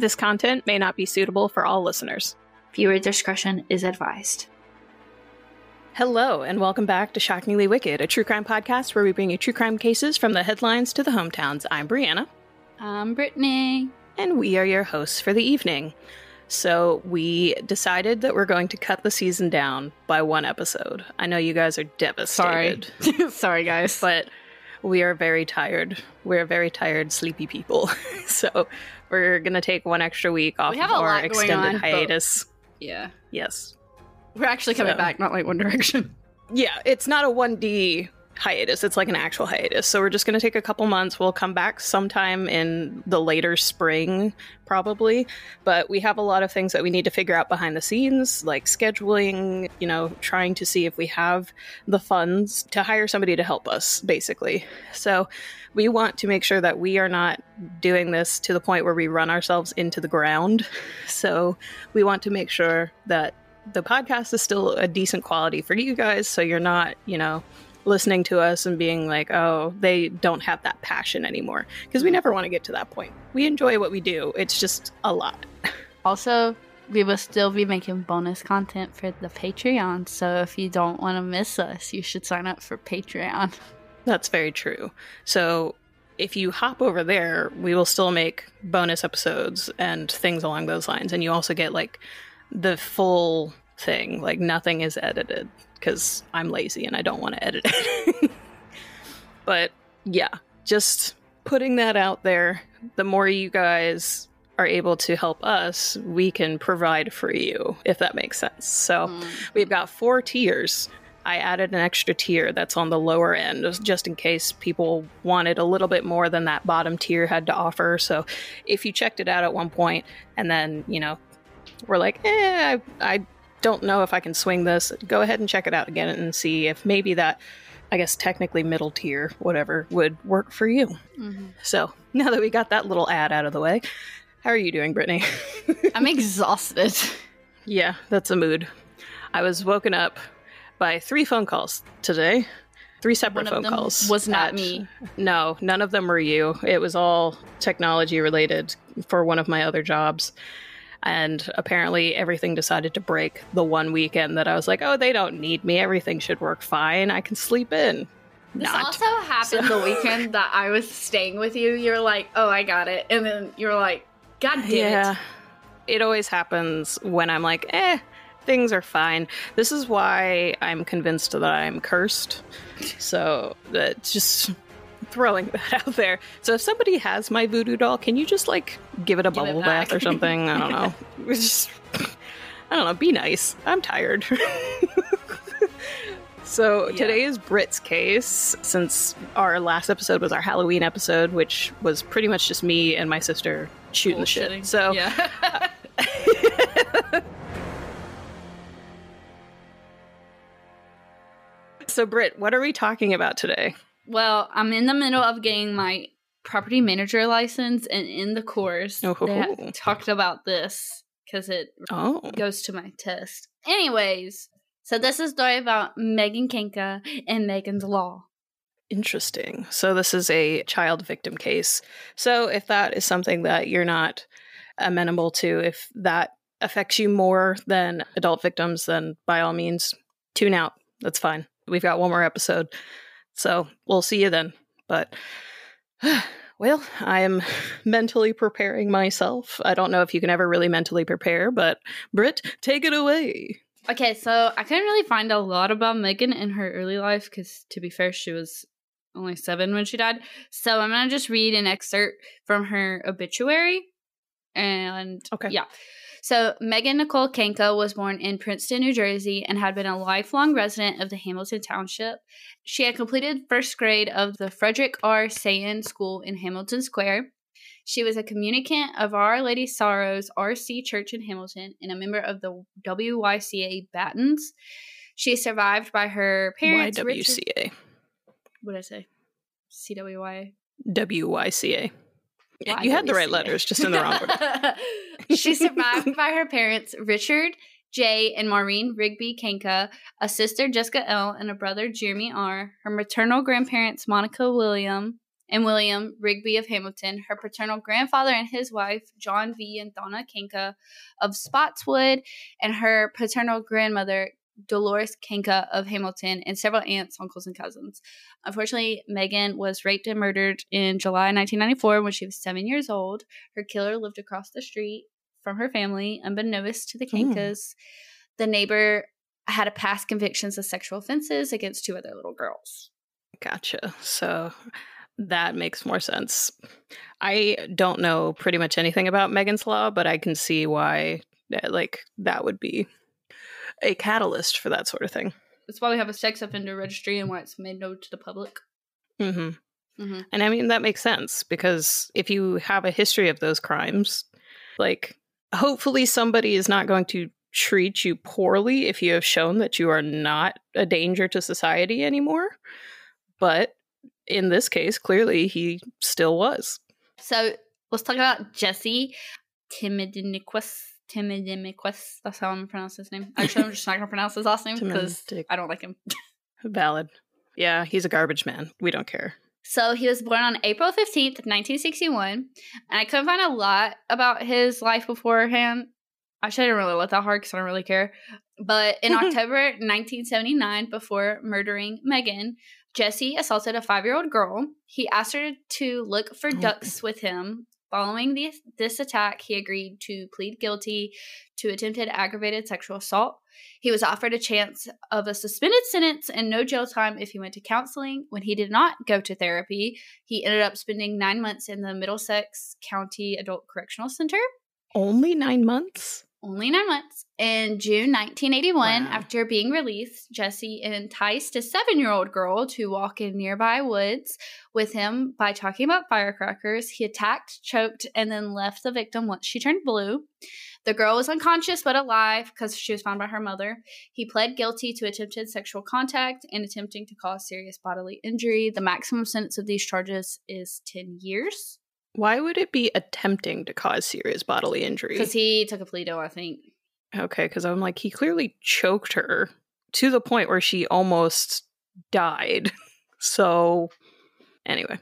This content may not be suitable for all listeners. Viewer discretion is advised. Hello, and welcome back to Shockingly Wicked, a true crime podcast where we bring you true crime cases from the headlines to the hometowns. I'm Brianna. I'm Brittany. And we are your hosts for the evening. So, we decided that we're going to cut the season down by one episode. I know you guys are devastated. Sorry. Sorry, guys. But we are very tired. We're very tired, sleepy people. so, we're going to take one extra week off have of a our lot going extended on, hiatus. yeah. Yes. We're actually coming So- back, not like One Direction. Yeah, it's not a 1D hiatus. It's like an actual hiatus. So we're just going to take a couple months. We'll come back sometime in the later spring, probably. But we have a lot of things that we need to figure out behind the scenes, like scheduling, you know, trying to see if we have the funds to hire somebody to help us, basically. So we want to make sure that we are not doing this to the point where we run ourselves into the ground. So we want to make sure that the podcast is still a decent quality for you guys so you're not you know listening to us and being like oh they don't have that passion anymore. Because we mm. never want to get to that point. We enjoy what we do. It's just a lot. Also, we will still be making bonus content for the Patreon. So if you don't want to miss us, you should sign up for Patreon. that's very true. So if you hop over there we will still make bonus episodes and things along those lines and you also get like the full thing like nothing is edited because i'm lazy and i don't want to edit it. But yeah just putting that out there the more you guys are able to help us we can provide for you if that makes sense. So we've got four tiers. I added an extra tier that's on the lower end just in case people wanted a little bit more than that bottom tier had to offer. So if you checked it out at one point and then you know we're like eh i, I don't know if i can swing this go ahead and check it out again and see if maybe that i guess technically middle tier whatever would work for you. Mm-hmm. So now that we got that little ad out of the way how are you doing brittany? I'm exhausted. yeah that's a mood. I was woken up by three phone calls today. Three separate phone calls was not at- me. no none of them were you. It was all technology related for one of my other jobs and apparently everything decided to break the one weekend that i was like oh they don't need me. Everything should work fine. I can sleep in. This not. also happened the weekend that I was staying with you. You're like, oh, I got it. And then you're like, God damn yeah. It. it always happens when i'm like eh things are fine. This is why i'm convinced that i'm cursed. So that's just throwing that out there so if somebody has my voodoo doll can you just like give it a Give bubble back. bath or something i don't know just i don't know be nice i'm tired So Yeah. today is Brit's case, since our last episode was our Halloween episode, which was pretty much just me and my sister shooting the shit. So yeah. So, Britt, what are we talking about today? Well, I'm in the middle of getting my property manager license, and in the course, Oh, they talked about this because it Oh, goes to my test. Anyways, so this is a story about Megan Kanka and Megan's Law. interesting. So, this is a child victim case. So, if that is something that you're not amenable to, if that affects you more than adult victims, then by all means, tune out. That's fine. We've got one more episode. So, we'll see you then. But, well, I am mentally preparing myself. I don't know if you can ever really mentally prepare, but Britt, take it away. Okay, so I couldn't really find a lot about Megan in her early life because, to be fair, she was only seven when she died. So I'm gonna just read an excerpt from her obituary. And Okay. yeah. So Megan Nicole Kanka was born in Princeton, New Jersey, and had been a lifelong resident of the Hamilton Township. She had completed first grade of the Frederick R. Sayen School in Hamilton Square. She was a communicant of Our Lady Sorrows RC Church in Hamilton and a member of the WYCA Battens. She is survived by her parents. Richard- what did I say? CWY. WYCA. You had the right letters, just in the wrong order. She's survived by her parents, Richard J. and Maureen Rigby Kanka, a sister, Jessica L., and a brother, Jeremy R., her maternal grandparents, Monica William and William Rigby of Hamilton, her paternal grandfather and his wife, John V. and Donna Kanka of Spotswood, and her paternal grandmother, Dolores Kanka of Hamilton, and several aunts, uncles, and cousins. Unfortunately, Megan was raped and murdered in July 1994 when she was seven years old. Her killer lived across the street from her family, unbeknownst to the Mm. Kankas. The neighbor had a past convictions of sexual offenses against two other little girls. Gotcha. So that makes more sense. I don't know pretty much anything about Megan's Law, but I can see why, uh, like, that would be a catalyst for that sort of thing. That's why we have a sex offender registry and why it's made known to the public. hmm Mm-hmm. And I mean, that makes sense because if you have a history of those crimes, like, hopefully somebody is not going to treat you poorly if you have shown that you are not a danger to society anymore. But in this case, clearly he still was. So let's talk about Jesse Timidiniquus. Timidimiquus. That's how I'm gonna pronounce his name. Actually, I'm just not gonna pronounce his last name because I don't like him. Valid. Yeah, he's a garbage man. We don't care. So he was born on April 15th, 1961. And I couldn't find a lot about his life beforehand. Actually, I didn't really look that hard because I don't really care. But in October 1979, before murdering Megan, Jesse assaulted a five year old girl. He asked her to look for Oh. ducks with him. Following this, attack, he agreed to plead guilty to attempted aggravated sexual assault. He was offered a chance of a suspended sentence and no jail time if he went to counseling. When he did not go to therapy, he ended up spending nine months in the Middlesex County Adult Correctional Center. Only nine months? Only nine months. In June 1981, Wow. after being released, Jesse enticed a seven year old girl to walk in nearby woods with him by talking about firecrackers. He attacked, choked, and then left the victim once she turned blue. The girl was unconscious but alive because she was found by her mother. He pled guilty to attempted sexual contact and attempting to cause serious bodily injury. The maximum sentence of these charges is 10 years Why would it be attempting to cause serious bodily injury? because he took a plea deal, I think. Okay, because I'm like, he clearly choked her to the point where she almost died. So, anyway.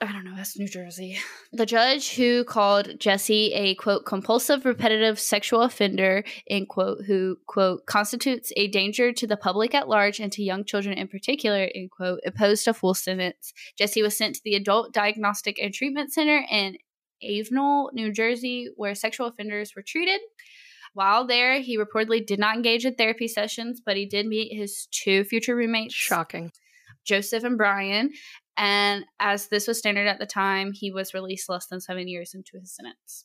I don't know, that's New Jersey. The judge who called Jesse a quote compulsive repetitive sexual offender, end quote, who quote constitutes a danger to the public at large and to young children in particular, end quote, imposed a full sentence. Jesse was sent to the Adult Diagnostic and Treatment Center in Avenel, New Jersey, where sexual offenders were treated. While there, he reportedly did not engage in therapy sessions, but he did meet his two future roommates, Shocking. Joseph and Brian. And as this was standard at the time, he was released less than seven years into his sentence.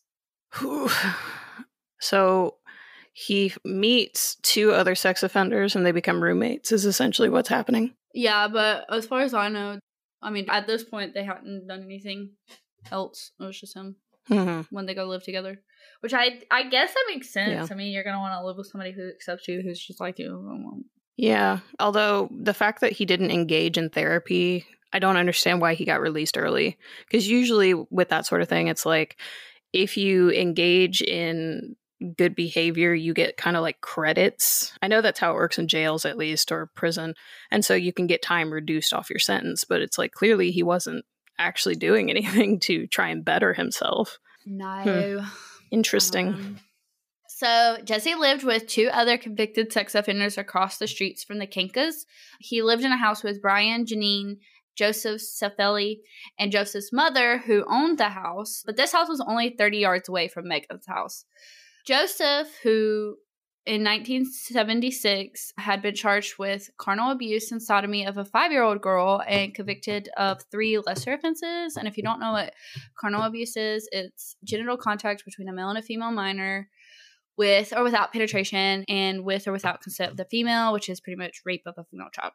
So, he meets two other sex offenders and they become roommates, is essentially what's happening. Yeah, but as far as I know, I mean, at this point, they hadn't done anything else. It was just him hmm when they go live together. Which I I guess that makes sense. Yeah. I mean, you're gonna want to live with somebody who accepts you, who's just like you. Yeah. Although the fact that he didn't engage in therapy, I don't understand why he got released early. Because usually with that sort of thing, it's like if you engage in good behavior, you get kind of like credits. I know that's how it works in jails, at least, or prison. And so you can get time reduced off your sentence. But it's like clearly he wasn't actually doing anything to try and better himself. No. Interesting. Um, so Jesse lived with two other convicted sex offenders across the streets from the Kankas. He lived in a house with Brian, Janine, Joseph Cifelli, and Joseph's mother, who owned the house. But this house was only 30 yards away from Megan's house. Joseph, who in 1976 had been charged with carnal abuse and sodomy of a five year old girl and convicted of three lesser offenses. And if you don't know what carnal abuse is, it's genital contact between a male and a female minor with or without penetration and with or without consent of the female, which is pretty much rape of a female child.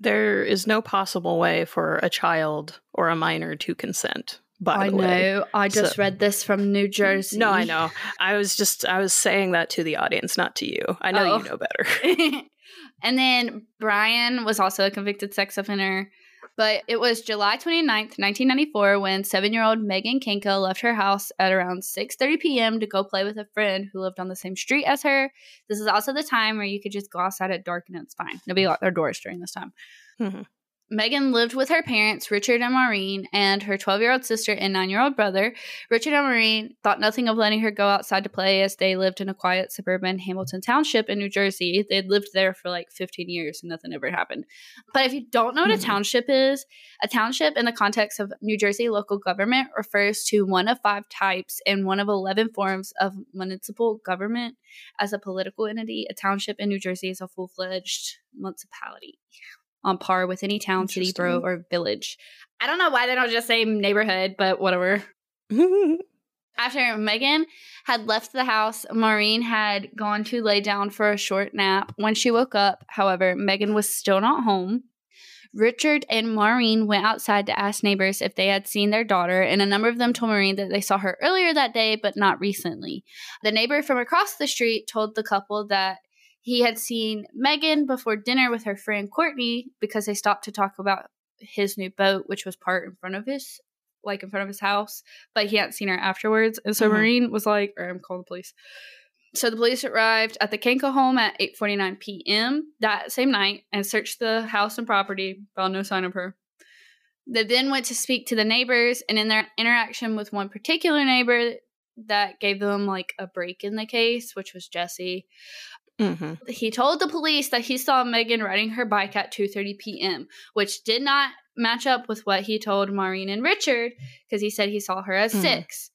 There is no possible way for a child or a minor to consent. By I the way, know. I just So- read this from New Jersey. No, I know. I was just I was saying that to the audience, not to you. I know Oh. you know better. and then Brian was also a convicted sex offender. But it was July 29th, 1994, when seven-year-old Megan Kanka left her house at around 6.30 p.m. to go play with a friend who lived on the same street as her. This is also the time where you could just go outside at dark and it's fine. Nobody locked their doors during this time. Mhm. Megan lived with her parents, Richard and Maureen, and her 12 year old sister and 9 year old brother. Richard and Maureen thought nothing of letting her go outside to play as they lived in a quiet suburban Hamilton Township in New Jersey. They'd lived there for like 15 years and nothing ever happened. But if you don't know what a Mhm. township is, a township in the context of New Jersey local government refers to one of five types and one of 11 forms of municipal government. As a political entity, a township in New Jersey is a full fledged municipality on par with any town, city, borough, or village. I don't know why they don't just say neighborhood, but whatever. After Megan had left the house, Maureen had gone to lay down for a short nap. When she woke up, however, Megan was still not home. Richard and Maureen went outside to ask neighbors if they had seen their daughter, and a number of them told Maureen that they saw her earlier that day, but not recently. The neighbor from across the street told the couple that he had seen Megan before dinner with her friend Courtney because they stopped to talk about his new boat, which was parked in front of his like in front of his house, but he hadn't seen her afterwards. And so Mhm. Maureen was like, or I'm calling the police. So the police arrived at the Kanka home at 8:49 p.m. that same night and searched the house and property, found no sign of her. They then went to speak to the neighbors, and in their interaction with one particular neighbor that gave them like a break in the case, which was Jesse, hmm he told the police that he saw Megan riding her bike at 2:30 p.m., which did not match up with what he told Maureen and Richard because he said he saw her at Mhm. 6.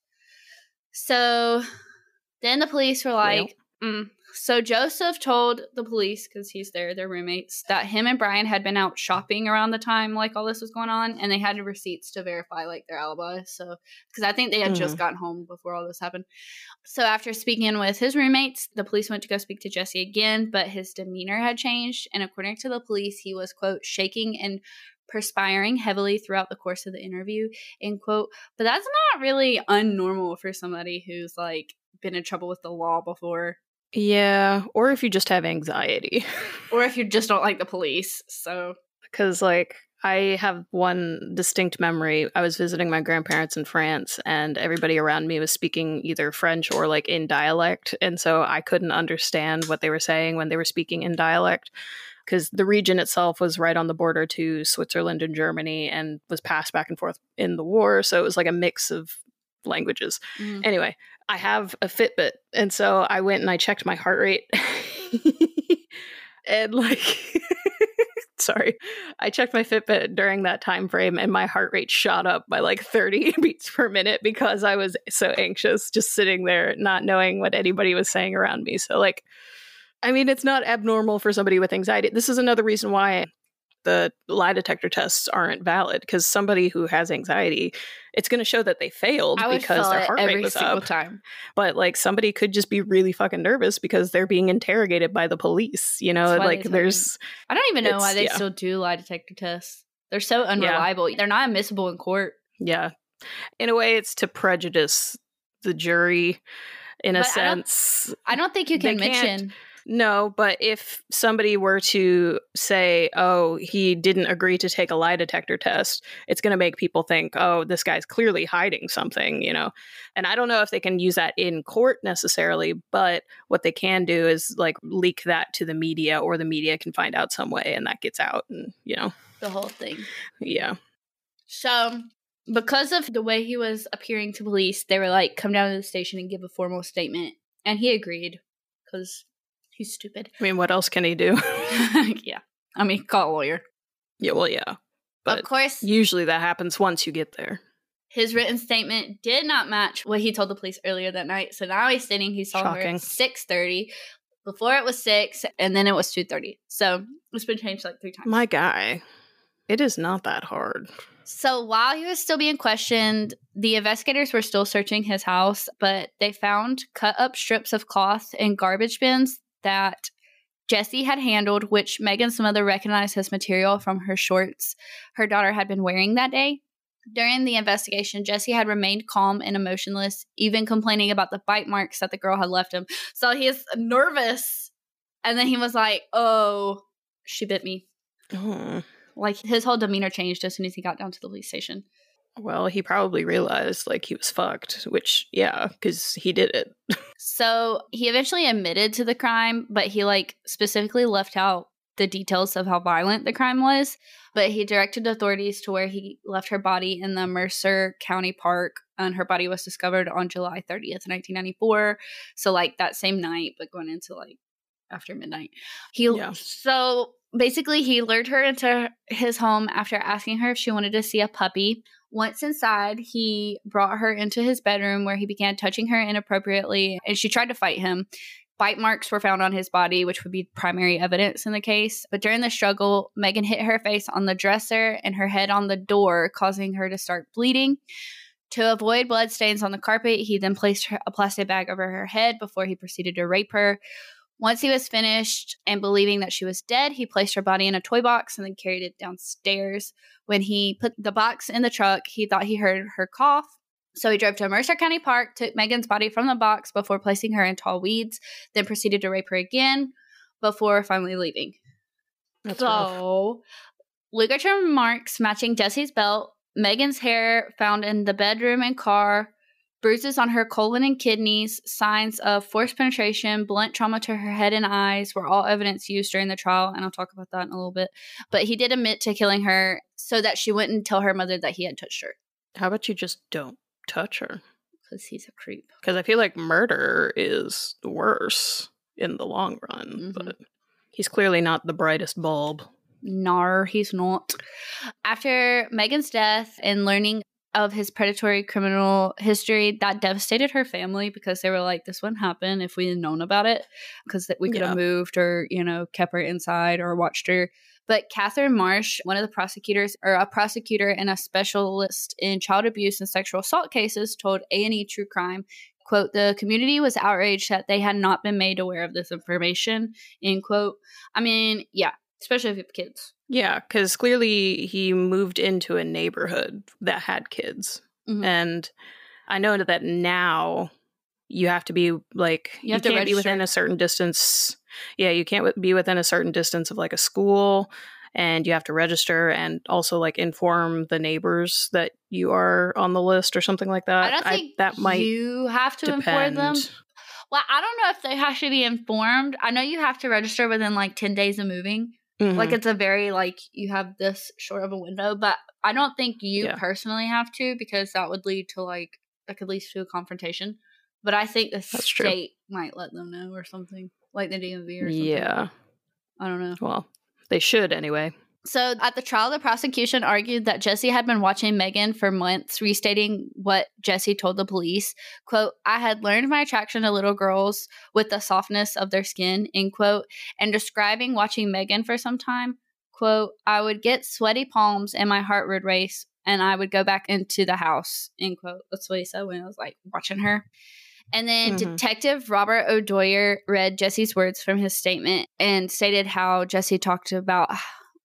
So then the police were like, mm. So Joseph told the police because he's there, their roommates, that him and Brian had been out shopping around the time like all this was going on, and they had receipts to verify like their alibi. So because I think they had just mm. gotten home before all this happened. So after speaking with his roommates, the police went to go speak to Jesse again, but his demeanor had changed, and according to the police, he was quote shaking and perspiring heavily throughout the course of the interview end quote but that's not really unnormal for somebody who's like been in trouble with the law before Yeah, or if you just have anxiety. or if you just don't like the police so Because, like, I have one distinct memory. I was visiting my grandparents in France, and everybody around me was speaking either French or, like, in dialect. And so I couldn't understand what they were saying when they were speaking in dialect. Because the region itself was right on the border to Switzerland and Germany and was passed back and forth in the war. So it was like a mix of languages. mm. Anyway, I have a Fitbit, and so I went and I checked my heart rate. and like sorry, I checked my Fitbit during that time frame and my heart rate shot up by like 30 beats per minute because I was so anxious just sitting there not knowing what anybody was saying around me. So like I mean, it's not abnormal for somebody with anxiety. This is another reason why the lie detector tests aren't valid because somebody who has anxiety, it's going to show that they failed because their heart every rate was single up. time But like somebody could just be really fucking nervous because they're being interrogated by the police. You know, like there's i don't even know why they yeah. still do lie detector tests they're so unreliable they're not admissible in court yeah, in a way, it's to prejudice the jury. In a But I don't- sense, i don't think you can mention No, but if somebody were to say, oh, he didn't agree to take a lie detector test, it's going to make people think, oh, this guy's clearly hiding something, you know? And I don't know if they can use that in court necessarily, but what they can do is like leak that to the media or the media can find out some way and that gets out. And, you know, the whole thing yeah. So, because of the way he was appearing to police, they were like, come down to the station and give a formal statement. And he agreed because he's stupid. I mean, what else can he do? yeah. I mean, call a lawyer. yeah, well, yeah. But of course, usually that happens once you get there. his written statement did not match what he told the police earlier that night. So now he's stating he saw her Shocking. at 6.30. Before it was 6, and then it was 2.30. So it's been changed like three times. My guy, it is not that hard. So while he was still being questioned, the investigators were still searching his house, but they found cut up strips of cloth in garbage bins that Jesse had handled, which Megan's mother recognized as material from her shorts her daughter had been wearing that day. During the investigation, Jesse had remained calm and emotionless, even complaining about the bite marks that the girl had left him. So he is nervous. And then he was like, Oh, she bit me. Oh. Like his whole demeanor changed as soon as he got down to the police station. Well, he probably realized like he was fucked, which yeah, because he did it. So he eventually admitted to the crime, but he like specifically left out the details of how violent the crime was, but he directed authorities to where he left her body in the Mercer County Park, and her body was discovered on July 30th, 1994. So, like that same night, but going into like after midnight. He Yeah. so basically he lured her into his home after asking her if she wanted to see a puppy. Once inside, he brought her into his bedroom where he began touching her inappropriately and she tried to fight him. Bite marks were found on his body, which would be primary evidence in the case. But during the struggle, Megan hit her face on the dresser and her head on the door, causing her to start bleeding. To avoid blood stains on the carpet, he then placed a plastic bag over her head before he proceeded to rape her. Once he was finished and believing that she was dead, he placed her body in a toy box and then carried it downstairs. When he put the box in the truck, he thought he heard her cough. So he drove to Mercer County Park, took Megan's body from the box before placing her in tall weeds, then proceeded to rape her again before finally leaving. That's rough. so, ligature marks matching Jesse's belt, Megan's hair found in the bedroom and car, bruises on her colon and kidneys, signs of forced penetration, blunt trauma to her head and eyes were all evidence used during the trial, and I'll talk about that in a little bit. But he did admit to killing her so that she wouldn't tell her mother that he had touched her How about you just don't touch her? because he's a creep. Because I feel like murder is worse in the long run, Mhm. but he's clearly not the brightest bulb. Nar, he's not. After Megan's death and learning of his predatory criminal history, that devastated her family because they were like, this wouldn't happen if we had known about it because that we could Yeah. have moved or, you know, kept her inside or watched her. But Catherine Marsh, one of the prosecutors, or a prosecutor and a specialist in child abuse and sexual assault cases, told A&E True Crime, quote, the community was outraged that they had not been made aware of this information, end quote. I mean, yeah, especially if you have kids. Yeah, because clearly he moved into a neighborhood that had kids. Mhm. And I know that now you have to be like, You have to can't be within a certain distance. Yeah, you can't wi- be within a certain distance of like a school and you have to register and also like inform the neighbors that you are on the list or something like that. I don't think that might you have to depend. inform them. Well, I don't know if they have to be informed. I know you have to register within like 10 days of moving. Mhm. Like it's a very like you have this short of a window, but I don't think you Yeah. personally have to because that would lead to like that could lead to a confrontation. But I think the That's true. state might let them know or something, like the DMV or something. yeah. I don't know. Well, they should anyway. So at the trial, the prosecution argued that Jesse had been watching Megan for months, restating what Jesse told the police. Quote, I had learned my attraction to little girls with the softness of their skin, end quote, and describing watching Megan for some time. Quote, I would get sweaty palms and my heart would race and I would go back into the house, end quote. That's what he said when I was like watching her. And then Mhm. Detective Robert O'Doyer read Jesse's words from his statement and stated how Jesse talked about,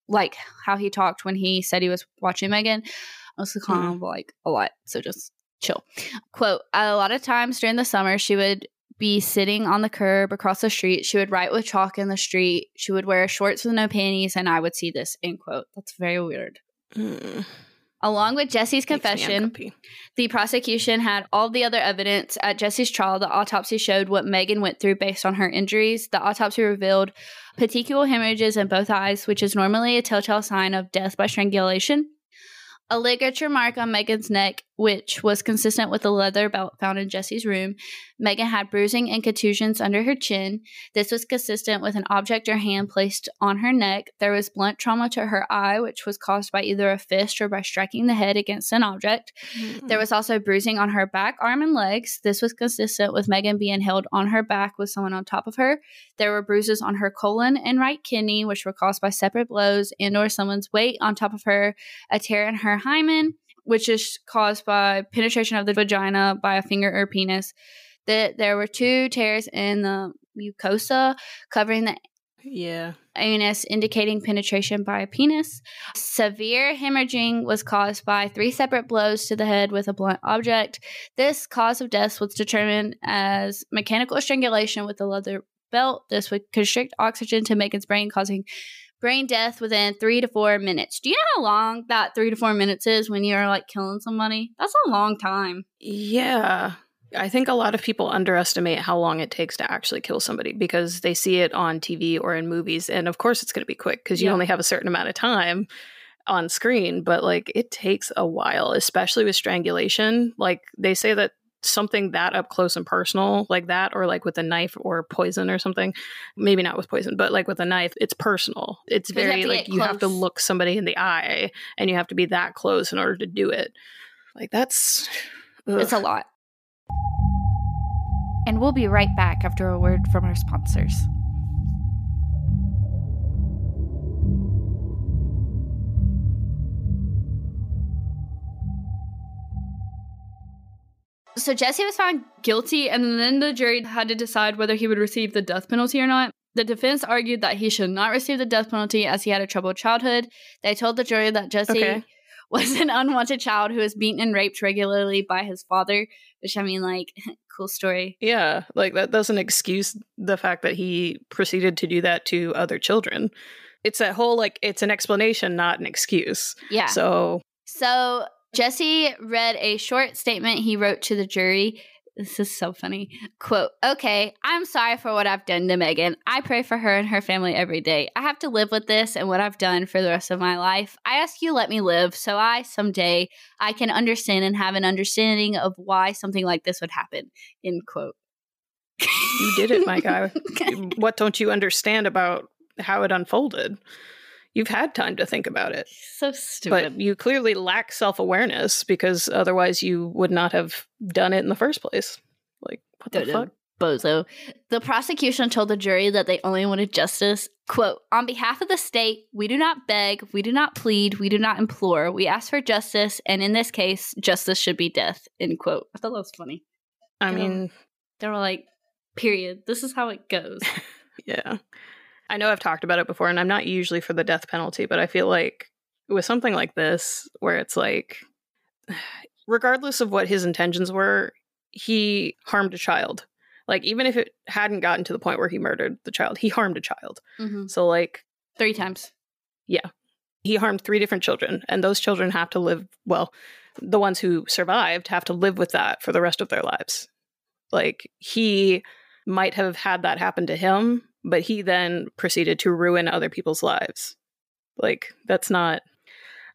like, how he talked when he said he was watching Megan. I was kind of like a lot. So just chill. Quote A lot of times during the summer, she would be sitting on the curb across the street. She would write with chalk in the street. She would wear shorts with no panties, and I would see this, end quote. That's very weird. Mm, Along with Jesse's confession, the prosecution had all the other evidence. At Jesse's trial, the autopsy showed what Megan went through based on her injuries. The autopsy revealed petechial hemorrhages in both eyes, which is normally a telltale sign of death by strangulation. A ligature mark on Megan's neck, which was consistent with the leather belt found in Jesse's room. Megan had bruising and contusions under her chin. This was consistent with an object or hand placed on her neck. There was blunt trauma to her eye, which was caused by either a fist or by striking the head against an object. Mm-hmm. There was also bruising on her back, arm, and legs. This was consistent with Megan being held on her back with someone on top of her. There were bruises on her colon and right kidney, which were caused by separate blows and or someone's weight on top of her. A tear in her hymen, which is caused by penetration of the vagina by a finger or penis. That there were two tears in the mucosa covering the yeah. anus indicating penetration by a penis. Severe hemorrhaging was caused by three separate blows to the head with a blunt object. This cause of death was determined as mechanical strangulation with a leather belt. This would constrict oxygen to Megan's brain, causing brain death within three to four minutes. Do you know how long that three to four minutes is when you're like killing somebody? That's a long time. Yeah. I think a lot of people underestimate how long it takes to actually kill somebody because they see it on TV or in movies. And of course, it's going to be quick because you Yeah. only have a certain amount of time on screen. But like, it takes a while, especially with strangulation. Like, they say that something that up close and personal, like that, or like with a knife or poison or something, maybe not with poison, but like with a knife, it's personal. it's very to like you have to look somebody in the eye and you have to be that close in order to do it. Like, that's. It's a lot. And we'll be right back after a word from our sponsors. So Jesse was found guilty, and then the jury had to decide whether he would receive the death penalty or not. The defense argued that he should not receive the death penalty as he had a troubled childhood. They told the jury that Jesse Okay. Was an unwanted child who was beaten and raped regularly by his father, which I mean, like, cool story. Yeah, like that doesn't excuse the fact that he proceeded to do that to other children. It's that whole like it's an explanation, not an excuse. Yeah. So So Jesse read a short statement he wrote to the jury. This is so funny. Quote, okay, I'm sorry for what I've done to Megan. I pray for her and her family every day. I have to live with this and what I've done for the rest of my life. I ask you let me live so I someday I can understand and have an understanding of why something like this would happen. End quote. you did it, my guy. what don't you understand about how it unfolded? You've had time to think about it, so stupid. but you clearly lack self awareness because otherwise you would not have done it in the first place. Like, what the fuck? bozo. The prosecution told the jury that they only wanted justice. Quote, on behalf of the state, we do not beg, we do not plead, we do not implore. We ask for justice, and in this case, justice should be death. End quote. I thought that was funny. I mean, They were like, period. This is how it goes. Yeah. I know I've talked about it before, and I'm not usually for the death penalty, but I feel like with something like this, where it's like, regardless of what his intentions were, he harmed a child. Like, even if it hadn't gotten to the point where he murdered the child, he harmed a child. Mhm. So, like, Three times. Yeah. He harmed three different children, and those children have to live, well, the ones who survived have to live with that for the rest of their lives. Like, he might have had that happen to him, but he then proceeded to ruin other people's lives. Like, that's not,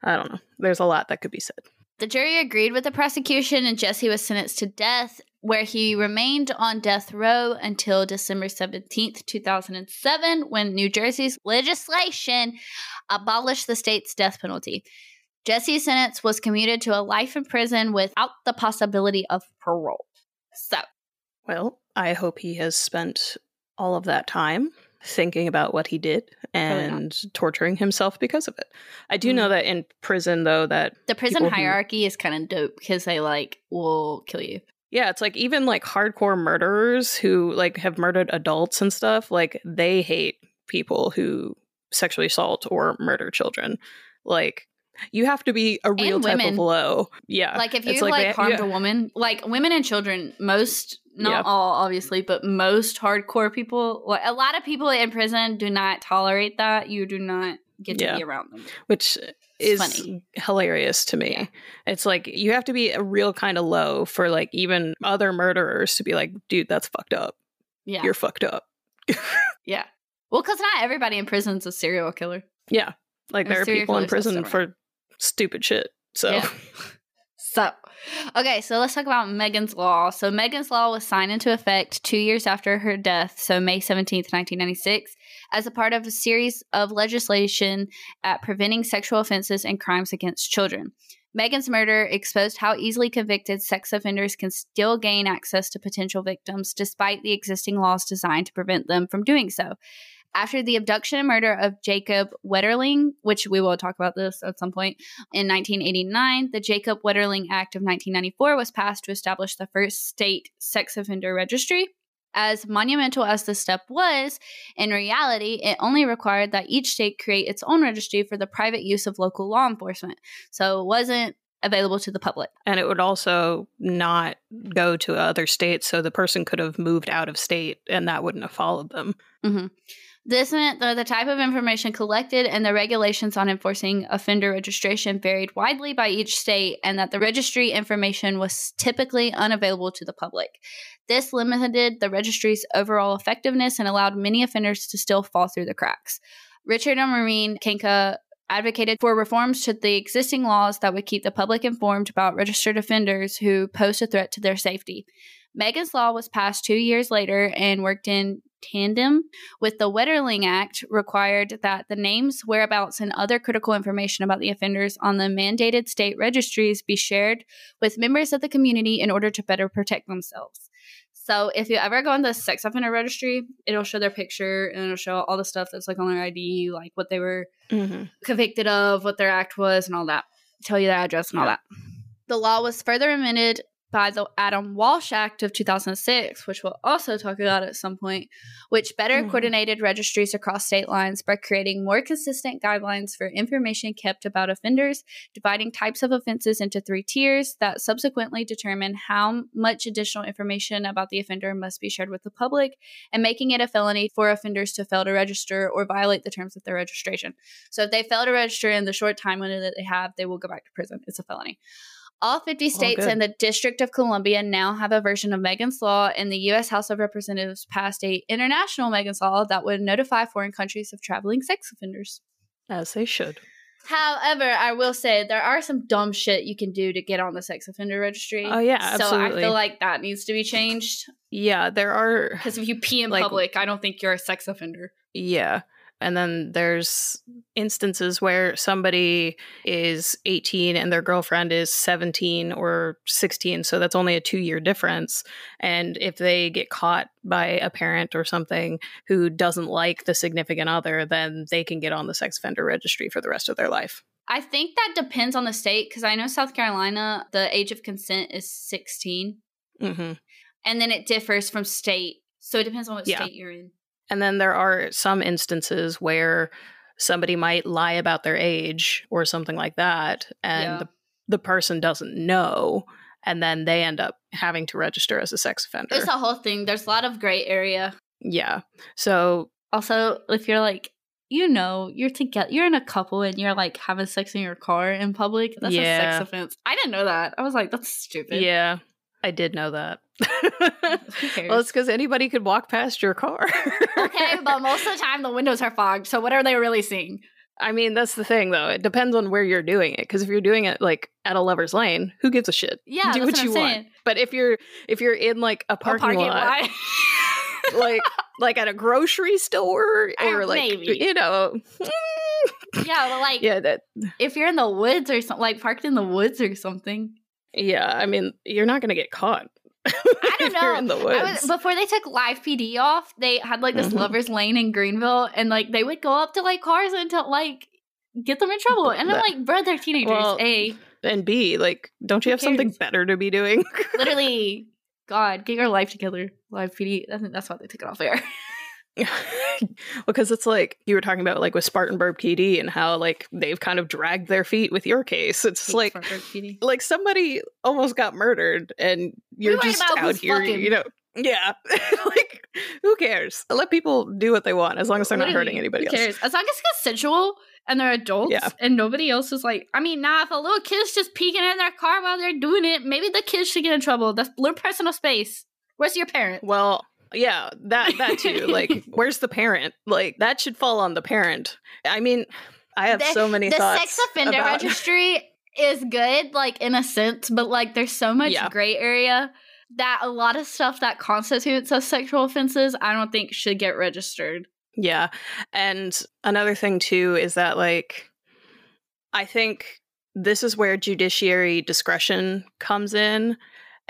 I don't know. There's a lot that could be said. The jury agreed with the prosecution, and Jesse was sentenced to death, where he remained on death row until December 17th, 2007, when New Jersey's legislation abolished the state's death penalty. Jesse's sentence was commuted to a life in prison without the possibility of parole. So, Well, I hope he has spent all of that time thinking about what he did oh, Probably not. and torturing himself because of it. I do know mm-hmm. that in prison, though, that the prison hierarchy is kind of dope because they like will kill you. Yeah, it's like even like hardcore murderers who like have murdered adults and stuff, like they hate people who sexually assault or murder children. Like you have to be a real type women. of low. Yeah. like if you like, they- harmed yeah. a woman like women and children most not Yeah. all obviously but most hardcore people like, a lot of people in prison do not tolerate that you do not get to Yeah. be around them which is funny. hilarious to me. Yeah. It's like you have to be a real kind of low for like even other murderers to be like, dude, that's fucked up. yeah You're fucked up. yeah well because not everybody in prison is a serial killer Yeah. Like And there are people in prison for stupid shit. So Yeah. So, okay, so let's talk about Megan's Law. So, Megan's Law was signed into effect two years after her death, so May 17th, 1996, as a part of a series of legislation at preventing sexual offenses and crimes against children. Megan's murder exposed how easily convicted sex offenders can still gain access to potential victims despite the existing laws designed to prevent them from doing so. After the abduction and murder of Jacob Wetterling, which we will talk about this at some point, in 1989, the Jacob Wetterling Act of 1994 was passed to establish the first state sex offender registry. As monumental as this step was, in reality, it only required that each state create its own registry for the private use of local law enforcement. So it wasn't available to the public. and it would also not go to other states so the person could have moved out of state and that wouldn't have followed them hmm This meant that the type of information collected and the regulations on enforcing offender registration varied widely by each state, and that the registry information was typically unavailable to the public. This limited the registry's overall effectiveness and allowed many offenders to still fall through the cracks. Richard and Maureen Kanka advocated for reforms to the existing laws that would keep the public informed about registered offenders who pose a threat to their safety. Megan's Law was passed two years later and worked in tandem with the Wetterling Act, required that the names, whereabouts, and other critical information about the offenders on the mandated state registries be shared with members of the community in order to better protect themselves. So if you ever go on the sex offender registry, it'll show their picture and it'll show all the stuff that's like on their ID, like what they were Mm-hmm. convicted of, what their act was, and all that. Tell you their address and all that. The law was further amended by the Adam Walsh Act of 2006, which we'll also talk about at some point, which better Mhm. coordinated registries across state lines by creating more consistent guidelines for information kept about offenders, dividing types of offenses into three tiers that subsequently determine how much additional information about the offender must be shared with the public, and making it a felony for offenders to fail to register or violate the terms of their registration. So if they fail to register in the short time window that they have, they will go back to prison. It's a felony. All 50 states good. and the District of Columbia now have a version of Megan's Law, and the U.S. House of Representatives passed a international Megan's Law that would notify foreign countries of traveling sex offenders. As they should. However, I will say there are some dumb shit you can do to get on the sex offender registry. Oh, yeah, absolutely. So I feel like that needs to be changed Yeah, there are. because if you pee in Like- public, I don't think you're a sex offender. Yeah. And then there's instances where somebody is 18 and their girlfriend is 17 or 16. So that's only a two year difference. And if they get caught by a parent or something who doesn't like the significant other, then they can get on the sex offender registry for the rest of their life. I think that depends on the state because I know South Carolina, the age of consent is 16, hmm and then it differs from state. So it depends on what Yeah. state you're in. And then there are some instances where somebody might lie about their age or something like that, and Yeah. the, the person doesn't know, and then they end up having to register as a sex offender. It's a whole thing. There's a lot of gray area. yeah. So, Also, if you're like, you know, you're together, you're in a couple and you're like having sex in your car in public, that's a sex offense. I didn't know that. I was like, that's stupid. yeah, I did know that. Well, it's because anybody could walk past your car. okay, but most of the time the windows are fogged. So what are they really seeing? I mean, that's the thing, though. It depends on where you're doing it. Because if you're doing it like at a lover's lane, who gives a shit? Yeah, do that's what what you want. But if you're if you're in like a A parking, lot, like like at a grocery store or Uh, like maybe. you know yeah, but like yeah that if you're in the woods or something, like parked in the woods or something. yeah i mean you're not gonna get caught I don't know. in the I woods was, before they took live PD off, they had like this Mhm. lovers lane in Greenville, and like they would go up to like cars until like get them in trouble. And I'm like, bro, they're teenagers. Well, A, and b like don't you have something better to be doing literally, God, get your life together. Live PD. I think that's why they took it off air. because it's like you were talking about like with spartanburg pd and how like they've kind of dragged their feet with your case it's like like somebody almost got murdered and you're just out here fucking. you know yeah like who cares let people do what they want as long as they're not hurting anybody who else cares? As long as it's consensual and they're adults Yeah. and nobody else is like, I mean, nah, if a little kid's just peeking in their car while they're doing it, maybe the kid should get in trouble. That's their personal space. Where's your parent? Well, yeah, that that too. like, where's the parent? Like, that should fall on the parent. I mean, I have The- so many the thoughts. The sex offender about- registry is good, like in a sense, but like there's so much Yeah. gray area that a lot of stuff that constitutes as sexual offenses, I don't think should get registered. Yeah, and another thing too is that like, I think this is where judiciary discretion comes in.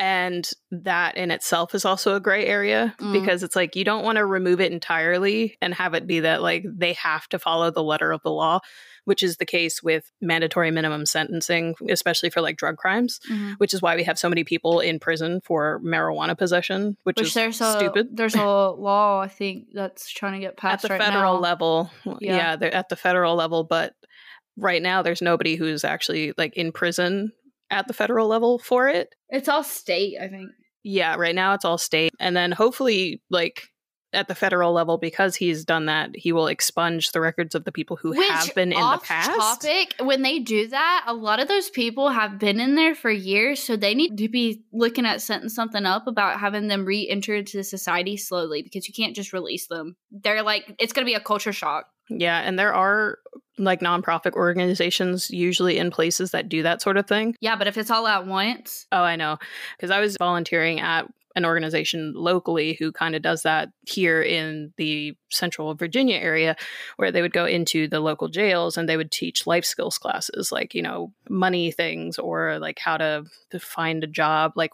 And that in itself is also a gray area Mm. because it's like you don't want to remove it entirely and have it be that like they have to follow the letter of the law, which is the case with mandatory minimum sentencing, especially for like drug crimes. which is why we have so many people in prison for marijuana possession, which, Which is there's a stupid. there's a law I think that's trying to get passed at the right federal now. level. Yeah. Yeah, they're at the federal level, but right now there's nobody who's actually like in prison at the federal level for it. It's all state, I think. Yeah, right now it's all state, and then hopefully, like at the federal level, because he's done that, he will expunge the records of the people who Which, have been in the past. Topic, when they do that, a lot of those people have been in there for years, so they need to be looking at setting something up about having them re-enter into society slowly because you can't just release them. They're like, it's going to be a culture shock. Yeah, and there are like nonprofit organizations usually in places that do that sort of thing. Yeah, but if it's all at once, Oh, I know. Because I was volunteering at an organization locally who kind of does that here in the central Virginia area, where they would go into the local jails and they would teach life skills classes, like, you know, money things or like how to, to find a job, like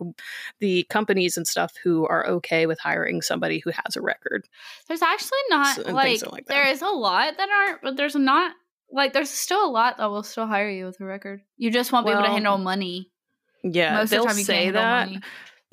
the companies and stuff who are okay with hiring somebody who has a record. there's actually not So- like, like there is a lot that aren't, but there's not like there's still a lot that will still hire you with a record. You just won't be able to handle money. Yeah, Most of they'll the time, you say that. money.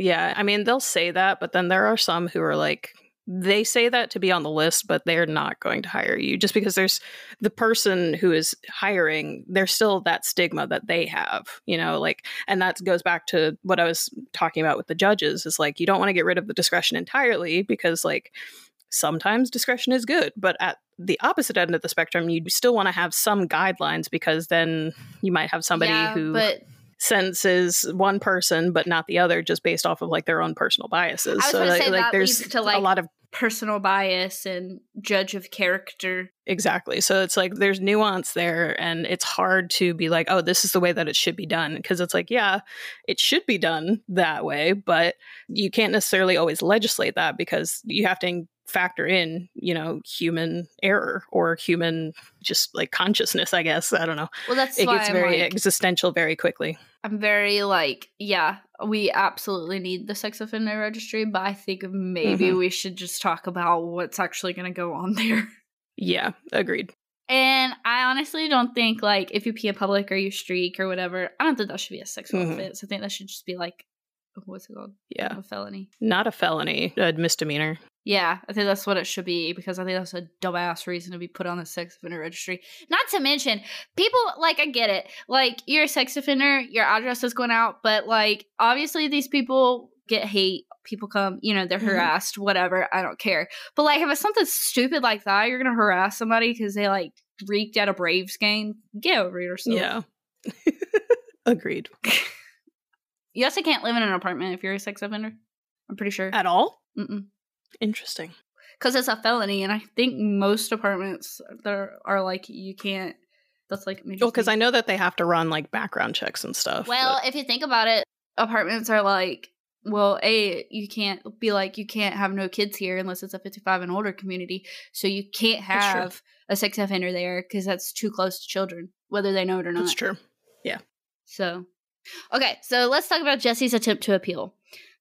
Yeah, I mean, they'll say that, but then there are some who are like, they say that to be on the list, but they're not going to hire you just because there's the person who is hiring, there's still that stigma that they have, you know, like, and that goes back to what I was talking about with the judges is like, you don't want to get rid of the discretion entirely because, like, sometimes discretion is good, but at the opposite end of the spectrum, you still want to have some guidelines because then you might have somebody yeah, who but senses one person but not the other just based off of like their own personal biases. So like, like there's to, a lot of personal bias and judge of character. exactly. So it's like there's nuance there and it's hard to be like, oh, this is the way that it should be done because it's like, yeah, it should be done that way, but you can't necessarily always legislate that because you have to factor in, you know, human error or human just like consciousness, I guess. I don't know. Well, that's It gets I'm very like, existential very quickly. I'm very like, yeah, we absolutely need the sex offender registry, but I think maybe Mhm. we should just talk about what's actually going to go on there. Yeah, agreed. And I honestly don't think like if you pee in public or you streak or whatever, I don't think that should be a sexual Mhm. offense. I think that should just be like, what's it called? Yeah. a felony. Not a felony, a misdemeanor. Yeah, I think that's what it should be because I think that's a dumbass reason to be put on the sex offender registry. Not to mention, people like I get it. Like you're a sex offender, your address is going out, but like obviously these people get hate. People come, you know, they're Mhm. harassed, whatever. I don't care. But like if it's something stupid like that, you're gonna harass somebody because they like reeked at a Braves game. Get over yourself. Yeah. Agreed. You also can't live in an apartment if you're a sex offender. I'm pretty sure. At all? Mm-mm. Interesting. because it's a felony, and I think most apartments there are like you can't. That's like Well, because I know that they have to run like background checks and stuff. Well, but- if you think about it, apartments are like well, a you can't be like you can't have no kids here unless it's a 55 and older community, so you can't have a sex offender there because that's too close to children, whether they know it or not. that's true. Yeah. So, okay, so let's talk about Jesse's attempt to appeal.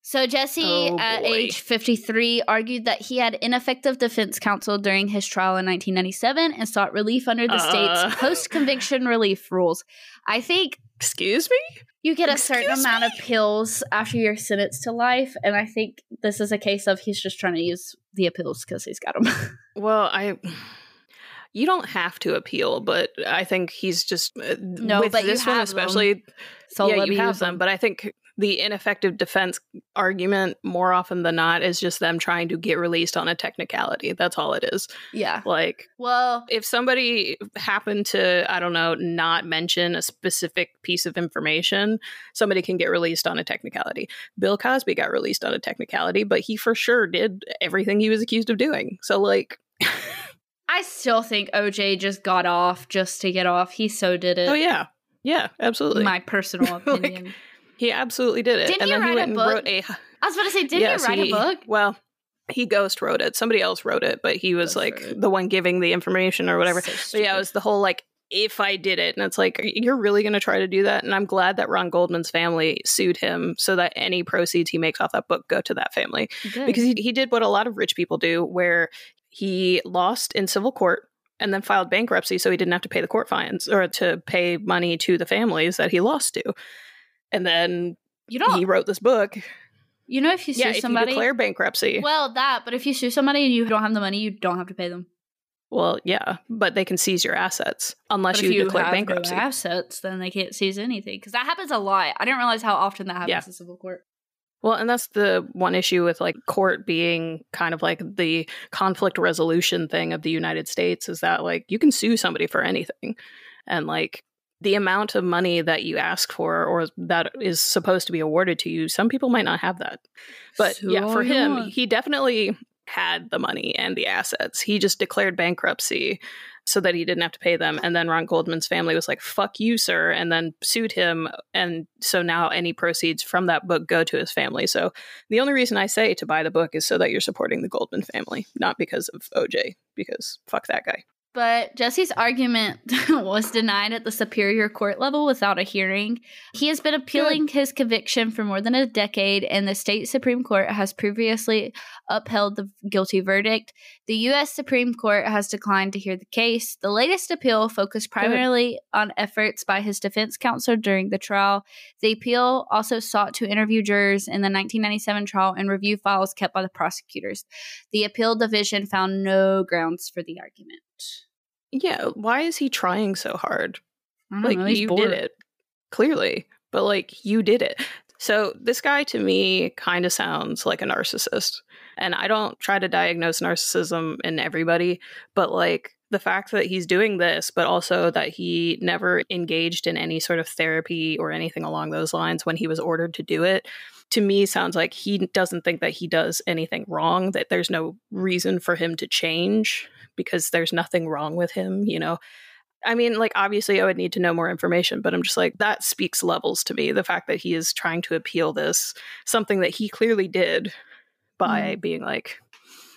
So, Jesse, Oh, at age 53, argued that he had ineffective defense counsel during his trial in 1997 and sought relief under the Uh. state's post conviction relief rules. I think Excuse me? you get a certain Excuse amount of pills after you're sentenced to life, and I think this is a case of he's just trying to use the appeals because he's got them. Well, I. You don't have to appeal, but I think he's just uh, No, with but this one have them. especially. so yeah, you have use them, but I think the ineffective defense argument more often than not is just them trying to get released on a technicality. That's all it is. yeah. Like Well, if somebody happened to i don't know not mention a specific piece of information somebody can get released on a technicality bill cosby got released on a technicality but he for sure did everything he was accused of doing so like I still think OJ just got off just to get off. He so did it. oh yeah yeah absolutely My personal Like, opinion. he absolutely did it Didn't and he then he write a went and book? wrote a I was about to say, didn't yes, you write he- a book? well he ghost wrote it somebody else wrote it but he was Ghost like the one giving the information or whatever So But yeah, it was the whole like, if I did it, and it's like, you're really going to try to do that? And I'm glad that Ron Goldman's family sued him so that any proceeds he makes off that book go to that family. Good. Because he, he did what a lot of rich people do, where he lost in civil court and then filed bankruptcy so he didn't have to pay the court fines or to pay money to the families that he lost to. And then you don't. he wrote this book. you know, if you sue yeah, somebody, you declare bankruptcy. Well, that. But if you sue somebody and you don't have the money, you don't have to pay them. Well, yeah, but they can seize your assets unless you, if you declare have bankruptcy. no assets, then they can't seize anything because that happens a lot. I didn't realize how often that happens Yeah. in civil court. Well, and that's the one issue with like court being kind of like the conflict resolution thing of the United States is that like you can sue somebody for anything. And like the amount of money that you ask for or that is supposed to be awarded to you, some people might not have that. But Sue yeah, for him, he definitely had the money and the assets. He just declared bankruptcy so that he didn't have to pay them. And then Ron Goldman's family was like, fuck you, sir, and then sued him. And so now any proceeds from that book go to his family. So the only reason I say to buy the book is so that you're supporting the Goldman family, not because of OJ, because fuck that guy. But Jesse's argument was denied at the Superior Court level without a hearing. He has been appealing his conviction for more than a decade, and the state Supreme Court has previously upheld the guilty verdict. The U.S. Supreme Court has declined to hear the case. The latest appeal focused primarily on efforts by his defense counsel during the trial. The appeal also sought to interview jurors in the 1997 trial and review files kept by the prosecutors. The appeal division found no grounds for the argument. Yeah, why is he trying so hard? Like know, you bored. did it clearly but like you did it so this guy to me kind of sounds like a narcissist and i don't try to diagnose narcissism in everybody but like the fact that he's doing this but also that he never engaged in any sort of therapy or anything along those lines when he was ordered to do it to me sounds like he doesn't think that he does anything wrong that there's no reason for him to change because there's nothing wrong with him you know I mean, like, obviously, I would need to know more information, but I'm just like, that speaks levels to me. The fact that he is trying to appeal this, something that he clearly did by mm-hmm. being like,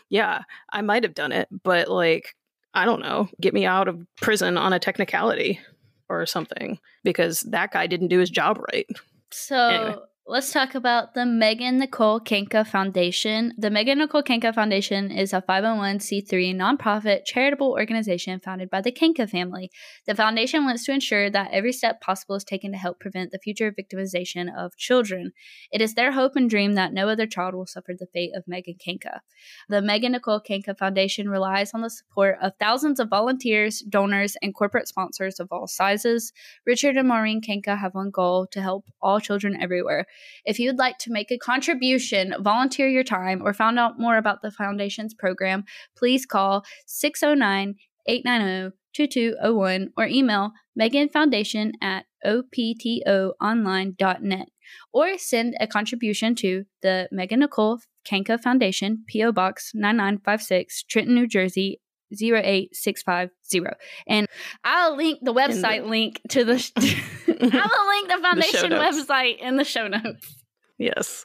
yeah, I might have done it, but like, I don't know, get me out of prison on a technicality or something because that guy didn't do his job right. So Anyway. Let's talk about the Megan Nicole Kanka Foundation. The Megan Nicole Kanka Foundation is a 501c3 nonprofit charitable organization founded by the Kanka family. The foundation wants to ensure that every step possible is taken to help prevent the future victimization of children. It is their hope and dream that no other child will suffer the fate of Megan Kanka. The Megan Nicole Kanka Foundation relies on the support of thousands of volunteers, donors, and corporate sponsors of all sizes. Richard and Maureen Kanka have one goal to help all children everywhere. If you'd like to make a contribution, volunteer your time, or find out more about the Foundation's program, please call 609 890 2201 or email Megan Foundation at optonline.net or send a contribution to the Megan Nicole Kanka Foundation, P.O. Box 9956, Trenton, New Jersey 08650. And I'll link the website link to the I'll link the foundation notes. website in the show notes. Yes.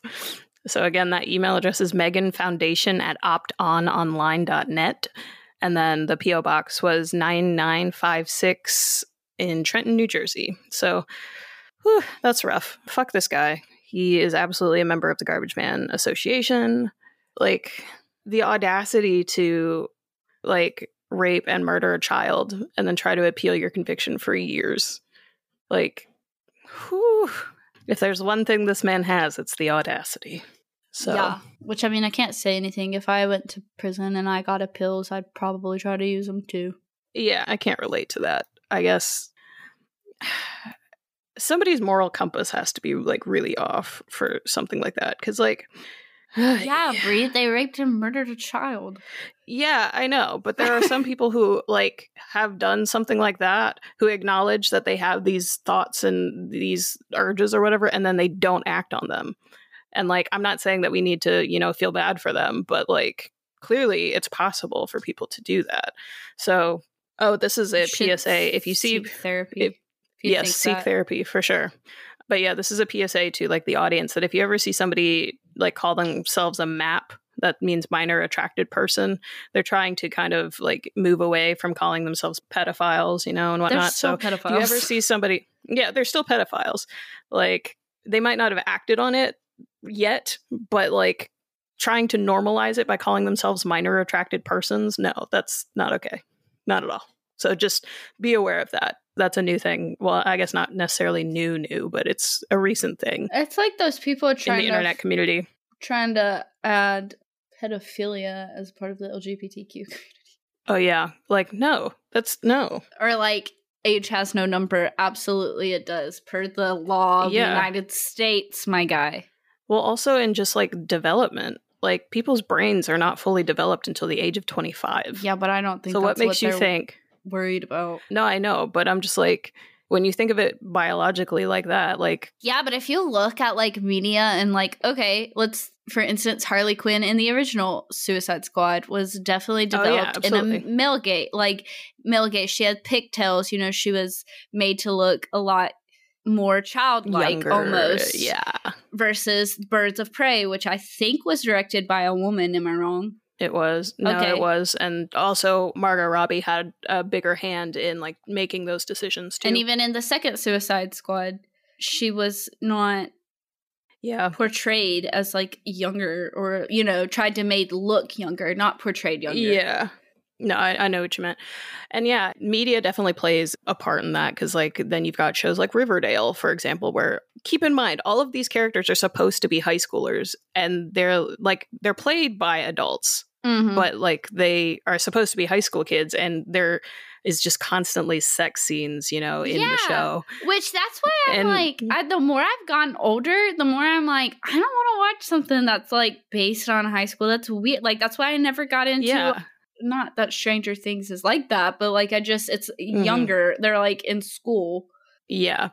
So again, that email address is Megan Foundation at optononline.net. And then the P.O. box was 9956 in Trenton, New Jersey. So whew, that's rough. Fuck this guy. He is absolutely a member of the Garbage Man Association. Like the audacity to like rape and murder a child and then try to appeal your conviction for years. Like, whew. If there's one thing this man has, it's the audacity. So Yeah, which I mean, I can't say anything. If I went to prison and I got a pills, I'd probably try to use them too. yeah, I can't relate to that. I guess somebody's moral compass has to be like really off for something like that. Cause like, Yeah, Bree, they raped and murdered a child. Yeah, I know, but there are some people who like have done something like that who acknowledge that they have these thoughts and these urges or whatever and then they don't act on them. And like I'm not saying that we need to, you know, feel bad for them, but like clearly it's possible for people to do that. So, oh, this is a PSA if you see therapy. if- if you yes, seek that. therapy for sure. But yeah, this is a PSA to like the audience that if you ever see somebody like call themselves a map, that means minor attracted person, they're trying to kind of like move away from calling themselves pedophiles, you know, and whatnot. so pedophiles. you ever see somebody, yeah, they're still pedophiles. Like they might not have acted on it yet, but like trying to normalize it by calling themselves minor attracted persons, no, that's not okay. Not at all. So just be aware of that. That's a new thing. Well, I guess not necessarily new, new, but it's a recent thing It's like those people in trying the internet to community. trying to add pedophilia as part of the LGBTQ community. Oh yeah, like no, that's no. Or like age has no number. Absolutely, it does per the law of Yeah. the United States, my guy. Well, also in just like development, like people's brains are not fully developed until the age of 25. Yeah, but I don't think So what makes you think? Worried about. No, I know, but I'm just like when you think of it biologically like that, like Yeah, but if you look at like media and like, okay, let's for instance, Harley Quinn in the original Suicide Squad was definitely Oh, yeah, developed in a absolutely. male gate. Like male gate, she had pigtails. You know, she was made to look a lot more childlike, younger, almost. Yeah, Versus Birds of Prey, which I think was directed by a woman. Am I wrong? It was. No, Okay. it was, and also Margot Robbie had a bigger hand in like making those decisions too. And even in the second Suicide Squad, she was not yeah, portrayed as like younger or you know tried to made look younger not portrayed younger Yeah. No, I, I know what you meant. And yeah, media definitely plays a part in that because, like, then you've got shows like Riverdale, for example, where keep in mind, all of these characters are supposed to be high schoolers and they're like, they're played by adults, Mhm. but like they are supposed to be high school kids and there is just constantly sex scenes, you know, in Yeah. the show. which that's why i'm And- like I, the more i've gotten older the more i'm like i don't want to watch something that's like based on high school that's weird like that's why i never got into Yeah. not that stranger things is like that but like i just it's Mhm. younger they're like in school Yeah.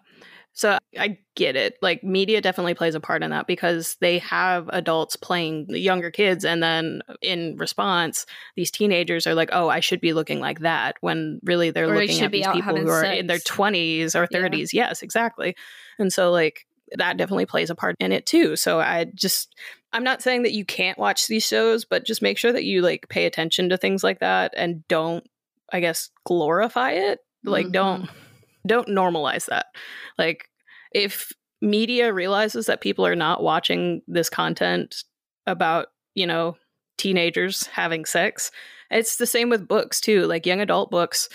So I get it. Like media definitely plays a part in that because they have adults playing the younger kids and then in response these teenagers are like, "Oh, I should be looking like that." When really they're Or looking at these people who are in their 20s or Yeah. 30s. Yes, exactly. And so like that definitely plays a part in it too. So I just I'm not saying that you can't watch these shows, but just make sure that you like pay attention to things like that and don't I guess glorify it. Like Mhm. don't don't normalize that. Like if media realizes that people are not watching this content about, you know, teenagers having sex, it's the same with books too, like young adult books.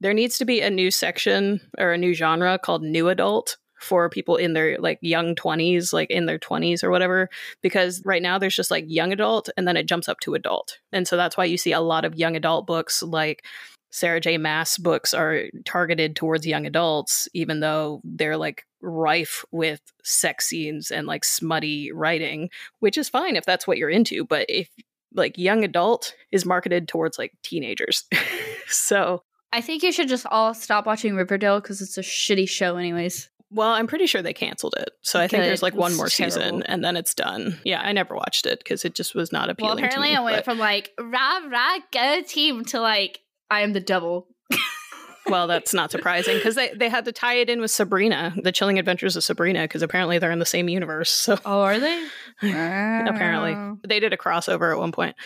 There needs to be a new section or a new genre called new adult for people in their like young 20s, like in their 20s or whatever because right now there's just like young adult and then it jumps up to adult. And so that's why you see a lot of young adult books like Sarah J. Maas books are targeted towards young adults, even though they're like rife with sex scenes and like smutty writing, which is fine if that's what you're into. But if like young adult is marketed towards like teenagers. so, i think you should just all stop watching riverdale because it's a shitty show anyways well, I'm pretty sure they canceled it. So I think there's like one more season and then it's done. Yeah, I never watched it because it just was not appealing well apparently to me. i went but- from like rah rah go team to like i am the devil well, that's not surprising because they, they had to tie it in with Sabrina, the Chilling Adventures of Sabrina, because apparently they're in the same universe. So oh are they apparently they did a crossover at one point.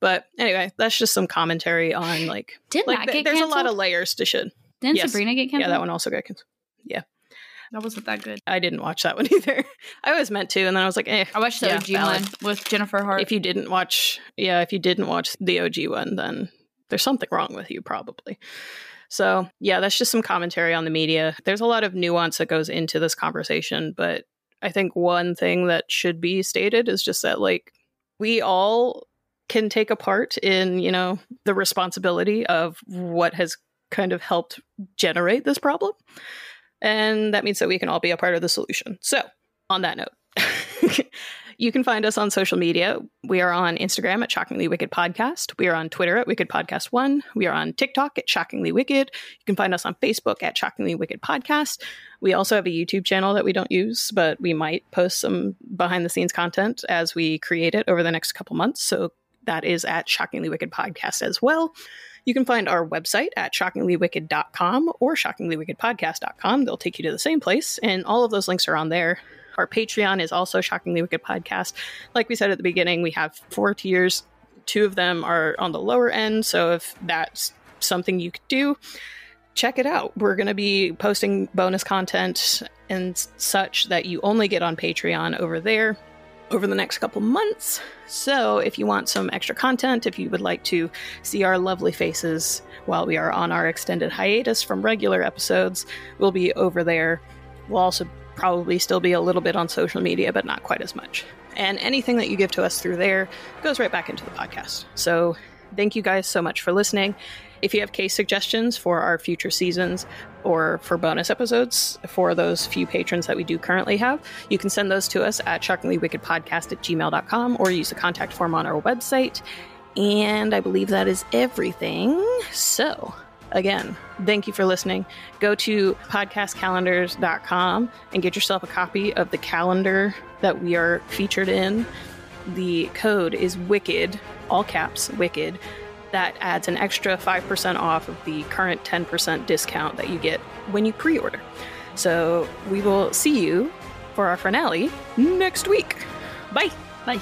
But anyway, that's just some commentary on like didn't like that th- there's canceled? a lot of layers to shit. didn't yes. sabrina get canceled Yeah, that one also got canceled. Yeah. That wasn't that good I didn't watch that one either. I was meant to, and then I was like, eh. I watched the Yeah, OG valid. one with Jennifer Hart. If you didn't watch, yeah, if you didn't watch the OG one, then there's something wrong with you, probably. So, yeah, that's just some commentary on the media. There's a lot of nuance that goes into this conversation, but I think one thing that should be stated is just that, like, we all can take a part in, you know, the responsibility of what has kind of helped generate this problem. And that means that we can all be a part of the solution. So, on that note, you can find us on social media. We are on Instagram at Shockingly Wicked Podcast. We are on Twitter at Wicked Podcast One. We are on TikTok at Shockingly Wicked. You can find us on Facebook at Shockingly Wicked Podcast. We also have a YouTube channel that we don't use, but we might post some behind the scenes content as we create it over the next couple months. So that is at Shockingly Wicked Podcast as well. You can find our website at shockinglywicked.com or shockinglywickedpodcast.com. They'll take you to the same place, and all of those links are on there. Our Patreon is also Shockingly Wicked Podcast. Like we said at the beginning, we have four tiers. Two of them are on the lower end, so if that's something you could do, check it out. We're going to be posting bonus content and such that you only get on Patreon over there over the next couple months. So, if you want some extra content, if you would like to see our lovely faces while we are on our extended hiatus from regular episodes, we'll be over there. We'll also probably still be a little bit on social media, but not quite as much. And anything that you give to us through there goes right back into the podcast. So, thank you guys so much for listening. If you have case suggestions for our future seasons or for bonus episodes for those few patrons that we do currently have, you can send those to us at shockinglywickedpodcast at gmail.com or use the contact form on our website. And I believe that is everything. So, again, thank you for listening. Go to podcastcalendars.com and get yourself a copy of the calendar that we are featured in. The code is WICKED, all caps, WICKED. That adds an extra 5% off of the current 10% discount that you get when you pre order. So we will see you for our finale next week. Bye. Bye.